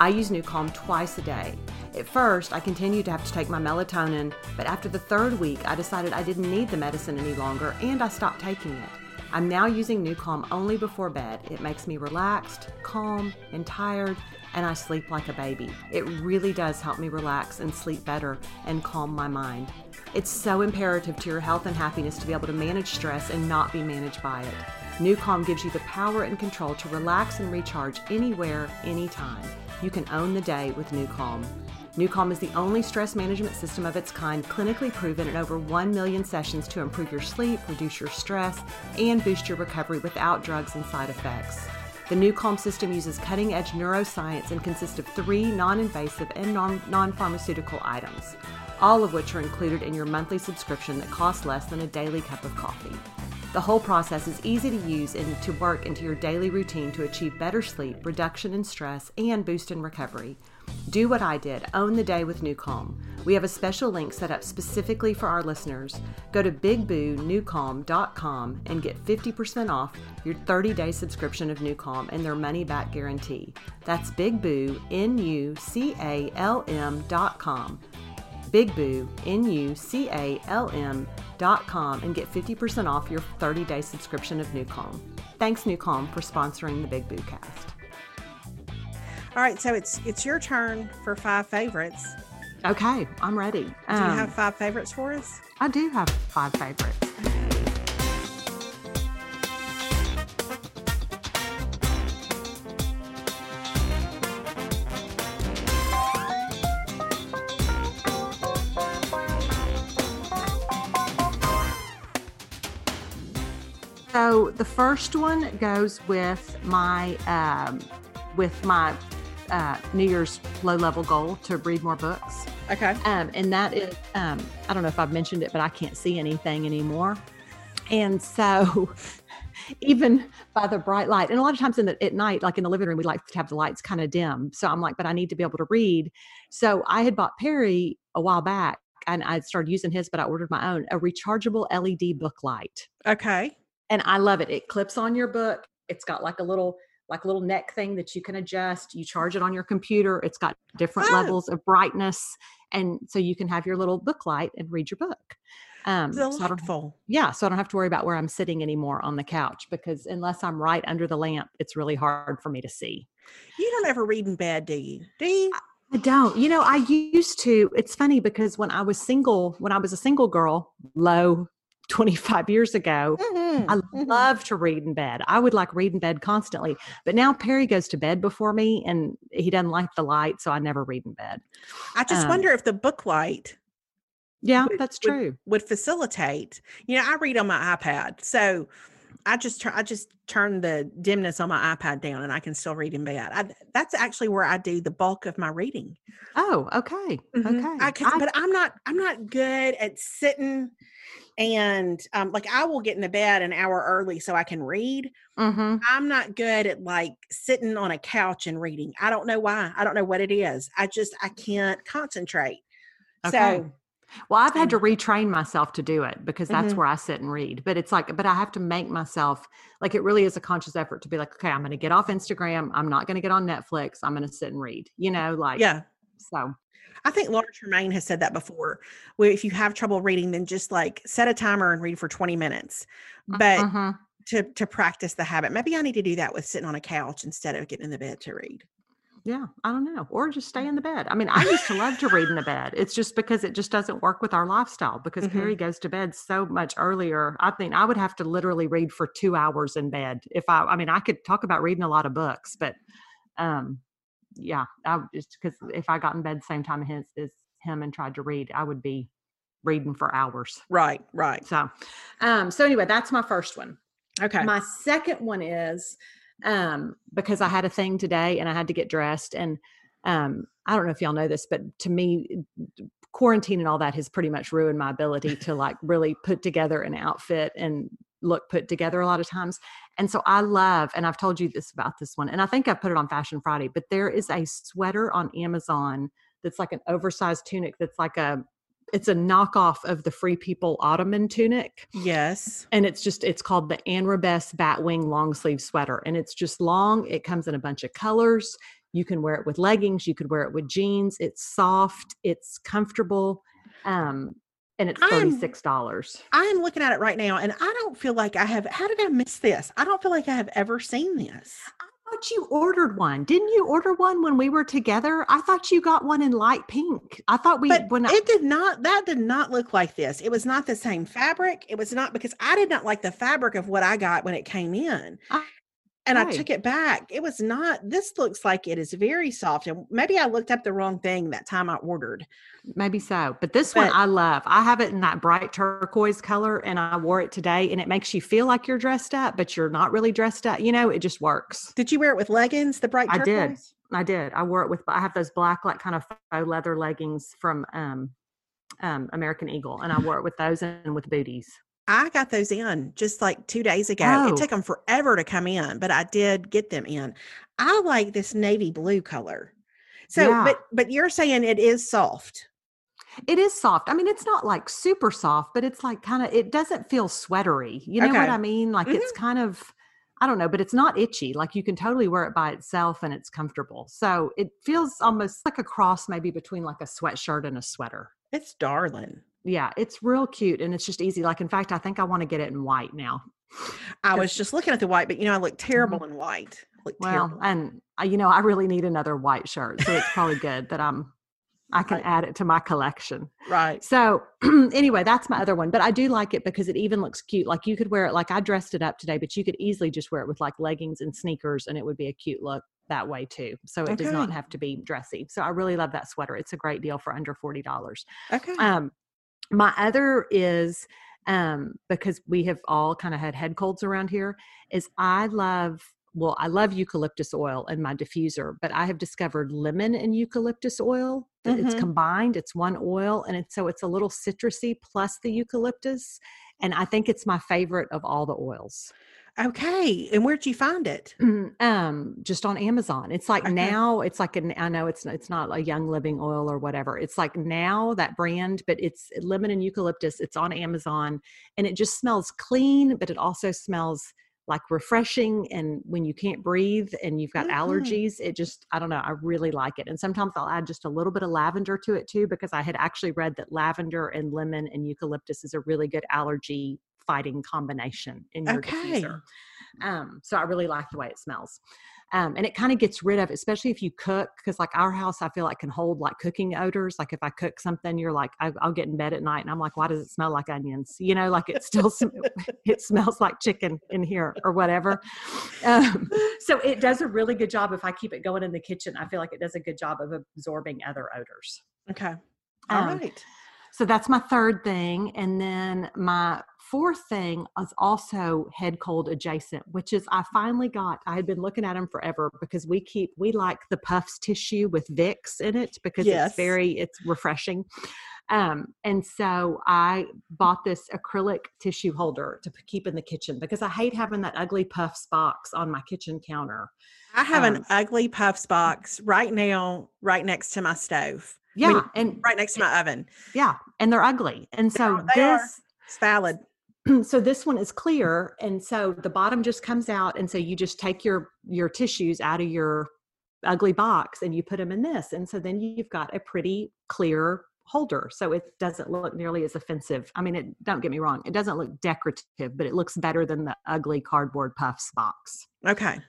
I use NuCalm twice a day. At first, I continued to have to take my melatonin, but after the third week, I decided I didn't need the medicine any longer and I stopped taking it. I'm now using NuCalm only before bed. It makes me relaxed, calm, and tired, and I sleep like a baby. It really does help me relax and sleep better and calm my mind. It's so imperative to your health and happiness to be able to manage stress and not be managed by it. NuCalm gives you the power and control to relax and recharge anywhere, anytime. You can own the day with New Calm. NuCalm is the only stress management system of its kind clinically proven in over 1 million sessions to improve your sleep, reduce your stress, and boost your recovery without drugs and side effects. The NuCalm system uses cutting edge neuroscience and consists of three non invasive and non pharmaceutical items, all of which are included in your monthly subscription that costs less than a daily cup of coffee. The whole process is easy to use and to work into your daily routine to achieve better sleep, reduction in stress, and boost in recovery. Do what I did own the day with NuCalm. We have a special link set up specifically for our listeners. Go to bigboo.nucalm.com and get 50% off your 30 day subscription of NuCalm and their money back guarantee. That's bigboo, N U C A L M.com. Bigboo, and get 50% off your 30 day subscription of NuCalm. Thanks, NuCalm, for sponsoring the Big Boo cast. All right, so it's it's your turn for five favorites. Okay, I'm ready. Do um, you have five favorites for us? I do have five favorites. So the first one goes with my um, with my uh, New Year's low level goal to read more books. Okay. Um, and that is, um, I don't know if I've mentioned it, but I can't see anything anymore. And so, even by the bright light, and a lot of times in the, at night, like in the living room, we like to have the lights kind of dim. So I'm like, but I need to be able to read. So I had bought Perry a while back and I started using his, but I ordered my own, a rechargeable LED book light. Okay. And I love it. It clips on your book. It's got like a little like a little neck thing that you can adjust. You charge it on your computer. It's got different oh. levels of brightness. And so you can have your little book light and read your book. Um. So yeah, so I don't have to worry about where I'm sitting anymore on the couch because unless I'm right under the lamp, it's really hard for me to see. You don't ever read in bed, do you? Do you? I don't. You know, I used to. It's funny because when I was single, when I was a single girl, low 25 years ago, mm-hmm. I mm-hmm. love to read in bed. I would like read in bed constantly. But now Perry goes to bed before me and he doesn't like the light, so I never read in bed. I just um, wonder if the book light yeah, would, that's true. Would, would, facilitate. You know, I read on my iPad. So I just turn I just turn the dimness on my iPad down and I can still read in bed. I, that's actually where I do the bulk of my reading. Oh, okay. Mm-hmm. Okay. I can, I, but I'm not I'm not good at sitting and um, like I will get into bed an hour early so I can read. Mm-hmm. I'm not good at like sitting on a couch and reading. I don't know why. I don't know what it is. I just I can't concentrate. Okay. So well, I've had to retrain myself to do it because that's mm-hmm. where I sit and read. But it's like, but I have to make myself like it really is a conscious effort to be like, okay, I'm going to get off Instagram. I'm not going to get on Netflix. I'm going to sit and read, you know, like, yeah. So I think Laura Tremaine has said that before. Where if you have trouble reading, then just like set a timer and read for 20 minutes. Uh, but uh-huh. to to practice the habit, maybe I need to do that with sitting on a couch instead of getting in the bed to read. Yeah, I don't know. Or just stay in the bed. I mean, I used to love to read in the bed. It's just because it just doesn't work with our lifestyle because mm-hmm. Perry goes to bed so much earlier. I think I would have to literally read for two hours in bed if I I mean I could talk about reading a lot of books, but um yeah, I just because if I got in bed the same time as, as him and tried to read, I would be reading for hours. Right, right. So, um, so anyway, that's my first one. Okay. My second one is um because I had a thing today and I had to get dressed and um I don't know if y'all know this, but to me, quarantine and all that has pretty much ruined my ability to like really put together an outfit and look put together a lot of times. And so I love, and I've told you this about this one, and I think I put it on Fashion Friday, but there is a sweater on Amazon that's like an oversized tunic that's like a it's a knockoff of the Free People Ottoman tunic. Yes. And it's just, it's called the Anrabess Batwing long sleeve sweater. And it's just long. It comes in a bunch of colors. You can wear it with leggings. You could wear it with jeans. It's soft. It's comfortable. Um, and it's $36. I'm, I'm looking at it right now and I don't feel like I have how did I miss this? I don't feel like I have ever seen this. I thought you ordered one. Didn't you order one when we were together? I thought you got one in light pink. I thought we but when I, it did not that did not look like this. It was not the same fabric. It was not because I did not like the fabric of what I got when it came in. I, and right. I took it back. It was not, this looks like it is very soft. And maybe I looked up the wrong thing that time I ordered. Maybe so. But this but, one I love. I have it in that bright turquoise color and I wore it today and it makes you feel like you're dressed up, but you're not really dressed up. You know, it just works. Did you wear it with leggings, the bright turquoise? I did. I did. I wore it with, I have those black, like kind of faux leather leggings from um, um, American Eagle and I wore it with those and with booties. I got those in just like two days ago. Oh. It took them forever to come in, but I did get them in. I like this navy blue color. So, Yeah. but but you're saying it is soft. It is soft. I mean, it's not like super soft, but it's like kind of, it doesn't feel sweatery. You know what I mean? Like it's mm-hmm. kind of, I don't know, but it's not itchy. Like you can totally wear it by itself and it's comfortable. So it feels almost like a cross maybe between like a sweatshirt and a sweater. It's darling. Yeah, it's real cute and it's just easy. Like, in fact, I think I want to get it in white now. I was just looking at the white, but you know, I look terrible in white. Look Mm-hmm. Well, terrible. and I, you know, I really need another white shirt. So it's probably good that I'm, I can Right. add it to my collection. right. So anyway, that's my other one. But I do like it because it even looks cute. Like you could wear it like I dressed it up today, but you could easily just wear it with like leggings and sneakers and it would be a cute look that way too. So it does not have to be dressy. So I really love that sweater. It's a great deal for under $40. Okay. Um my other is um because we have all kind of had head colds around here is I love well, I love eucalyptus oil in my diffuser, but I have discovered lemon and eucalyptus oil. that It's combined, it's one oil, and it's so it's a little citrusy plus the eucalyptus. And I think it's my favorite of all the oils. Okay. And where'd you find it? um just on amazon it's like Okay. now it's like an i know it's it's not a young living oil or whatever it's like now that brand but it's lemon and eucalyptus it's on amazon and it just smells clean but it also smells like refreshing and when you can't breathe and you've got Mhm. allergies it just i don't know i really like it and sometimes i'll add just a little bit of lavender to it too because i had actually read that lavender and lemon and eucalyptus is a really good allergy fighting combination in your Okay. diffuser um, so I really like the way it smells. Um, and it kind of gets rid of, especially if you cook, because like our house, I feel like can hold like cooking odors. Like if I cook something, you're like, I, I'll get in bed at night and I'm like, why does it smell like onions? You know, like it still sm- it smells like chicken in here or whatever. Um, so it does a really good job. If I keep it going in the kitchen, I feel like it does a good job of absorbing other odors. Okay. All Um, right. So that's my third thing. And then my fourth thing is also head cold adjacent, which is I finally got, I had been looking at them forever because we keep, we like the puffs tissue with Vicks in it because Yes. it's very, it's refreshing. Um, and so I bought this acrylic tissue holder to keep in the kitchen because I hate having that ugly puffs box on my kitchen counter. I have an um, ugly puffs box right now, right next to my stove, Yeah. mean, and right next to my oven. yeah. And they're ugly. And so are- they this, so this one is clear and so the bottom just comes out and so you just take your your tissues out of your ugly box and you put them in this and so then you've got a pretty clear holder so it doesn't look nearly as offensive i mean it don't get me wrong it doesn't look decorative but it looks better than the ugly cardboard puffs box Okay.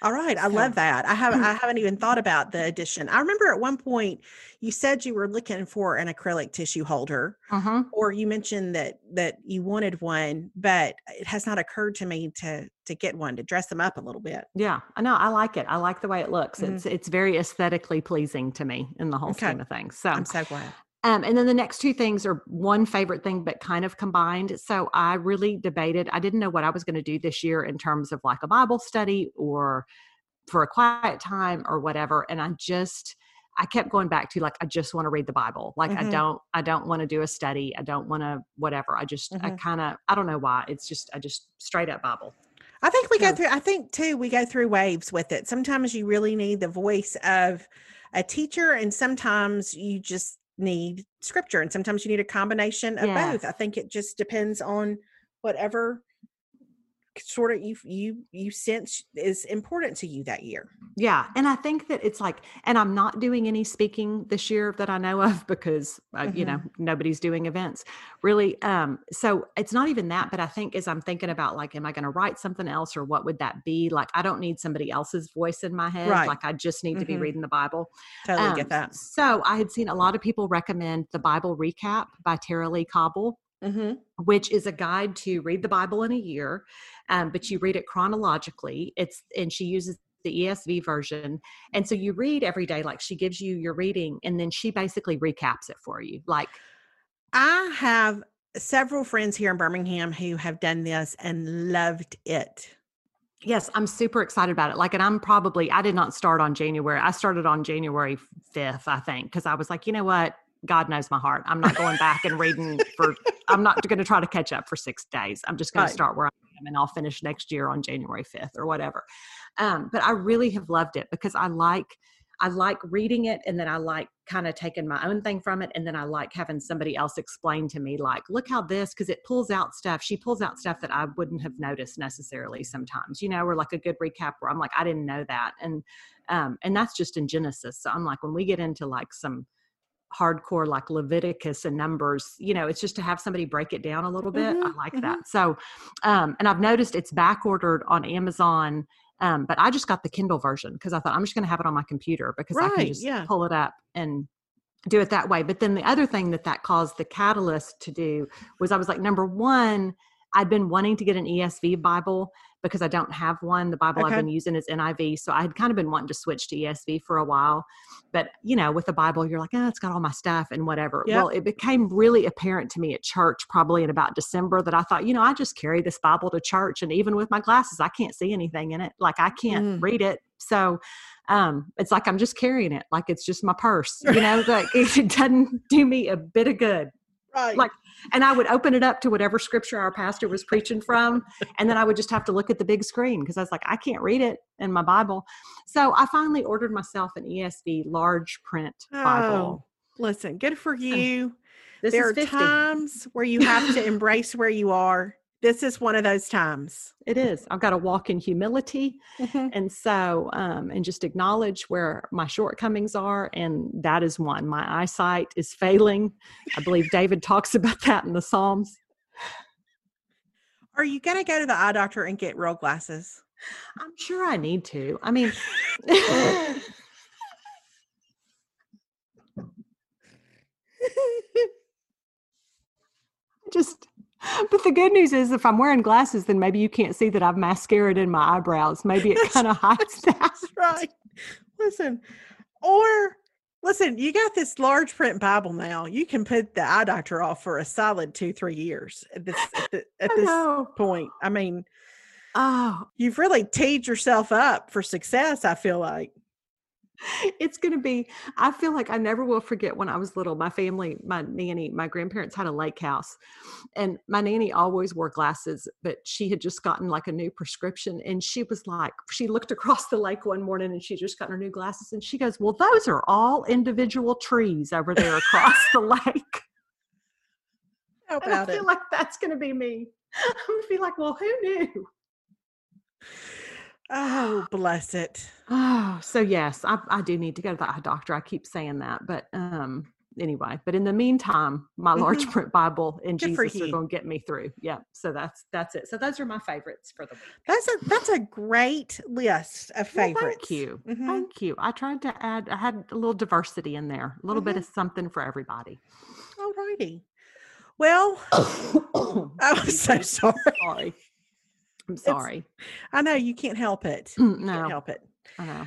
All right. I So- love that. I haven't I haven't even thought about the addition. I remember at one point you said you were looking for an acrylic tissue holder mm-hmm. or you mentioned that that you wanted one, but it has not occurred to me to to get one to dress them up a little bit. yeah i know i like it i like the way it looks Mhm. it's it's very aesthetically pleasing to me in the whole Okay. scheme of things so I'm so glad. Um, and then the next two things are one favorite thing, but kind of combined. So I really debated. I didn't know what I was going to do this year in terms of like a Bible study or for a quiet time or whatever. And I just, I kept going back to like, I just want to read the Bible. Like I Mhm. don't, I don't want to do a study. I don't want to whatever. I just, I Mhm. kind of, I don't know why. It's just, I just straight up Bible. I think we go through I think too we go through waves with it. Sometimes you really need the voice of a teacher and sometimes you just need scripture and sometimes you need a combination of both. I think it just depends on whatever sort of you you you sense is important to you that year. Yeah. And I think that it's like, and I'm not doing any speaking this year that I know of because, uh, you know, nobody's doing events really. Um, so it's not even that, but I think as I'm thinking about like, am I going to write something else or what would that be? Like, I don't need somebody else's voice in my head. Right. Like, I just need to be Mhm. reading the Bible. Totally Um, get that. So I had seen a lot of people recommend the Bible recap by Tara-Leigh Cobble hmm which is a guide to read the Bible in a year, um, but you read it chronologically. It's and she uses the ESV version, and so you read every day. Like she gives you your reading, and then she basically recaps it for you. Like I have several friends here in Birmingham who have done this and loved it. Yes, I'm super excited about it. Like, and I'm probably, I did not start on January. I started on January 5th, I think, because I was like, you know what? God knows my heart. I'm not going back and reading for, I'm not going to try to catch up for six days. I'm just going Right. to start where I and I'll finish next year on January 5th or whatever. Um, but I really have loved it because I like, I like reading it and then I like kind of taking my own thing from it. And then I like having somebody else explain to me, like, look how this, because it pulls out stuff. She pulls out stuff that I wouldn't have noticed necessarily sometimes, you know, or like a good recap where I'm like, I didn't know that. And, um, and that's just in Genesis. So I'm like, when we get into like some, hardcore like Leviticus and numbers, you know, it's just to have somebody break it down a little bit. Mm-hmm, I like mm-hmm. that. So, um, and I've noticed it's back ordered on Amazon. Um, but I just got the Kindle version because I thought I'm just going to have it on my computer because right, I can just yeah. pull it up and do it that way. But then the other thing that that caused the catalyst to do was I was like, number one, I'd been wanting to get an ESV Bible because I don't have one. The Bible okay. I've been using is NIV. So I had kind of been wanting to switch to ESV for a while. But, you know, with the Bible, you're like, oh, it's got all my stuff and whatever. Yep. Well, it became really apparent to me at church probably in about December that I thought, you know, I just carry this Bible to church. And even with my glasses, I can't see anything in it. Like I can't mm. read it. So um, it's like I'm just carrying it like it's just my purse, you know, like it doesn't do me a bit of good. Right. Like, and I would open it up to whatever scripture our pastor was preaching from. And then I would just have to look at the big screen because I was like, I can't read it in my Bible. So I finally ordered myself an ESV large print Bible. Oh, listen, good for you. This there are 50. times where you have to embrace where you are this is one of those times. It is. I've got to walk in humility. Mm-hmm. And so, um, and just acknowledge where my shortcomings are. And that is one. My eyesight is failing. I believe David talks about that in the Psalms. Are you going to go to the eye doctor and get real glasses? I'm sure I need to. I mean, just but the good news is if I'm wearing glasses, then maybe you can't see that I've mascara in my eyebrows. Maybe it kind of hides that. That's right. Listen, or listen, you got this large print Bible now. You can put the eye doctor off for a solid two, three years at this at, the, at this point. I mean, oh, you've really teed yourself up for success. I feel like it's going to be i feel like i never will forget when i was little my family my nanny my grandparents had a lake house and my nanny always wore glasses but she had just gotten like a new prescription and she was like she looked across the lake one morning and she just got her new glasses and she goes well those are all individual trees over there across the lake. How about I feel it? like that's going to be me. I'm going to be like well who knew Oh, bless it. Oh, so yes, I, I do need to go to the doctor. I keep saying that, but um, anyway. But in the meantime, my large mm-hmm. print Bible and Good Jesus are going to get me through. Yeah. So that's that's it. So those are my favorites for the week. That's a that's a great list of favorites. Well, thank you, mm-hmm. thank you. I tried to add. I had a little diversity in there, a little mm-hmm. bit of something for everybody. All righty. Well, I was so sorry. sorry. I'm sorry. It's, I know you can't help it. You no. can't help it. I know.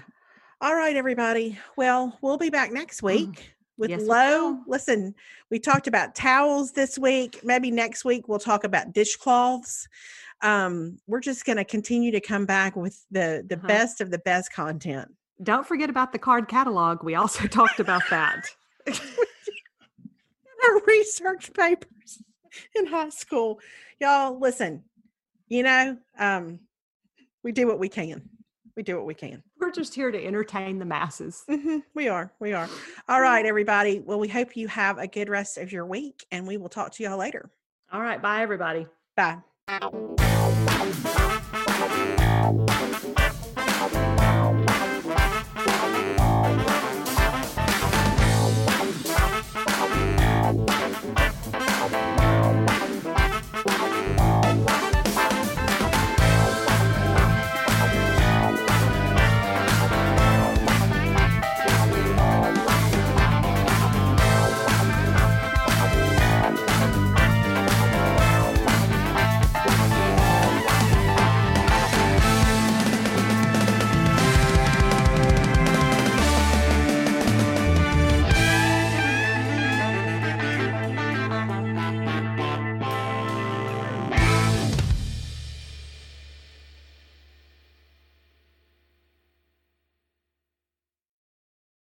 All right, everybody. Well, we'll be back next mm. week with yes, low. Listen, we talked about towels this week. Maybe next week we'll talk about dishcloths. Um, we're just going to continue to come back with the the uh-huh. best of the best content. Don't forget about the card catalog. We also talked about that. Our research papers in high school. Y'all, listen, you know, um, we do what we can. We do what we can. We're just here to entertain the masses. Mm-hmm. We are. We are. All right, everybody. Well, we hope you have a good rest of your week and we will talk to y'all later. All right. Bye, everybody. Bye.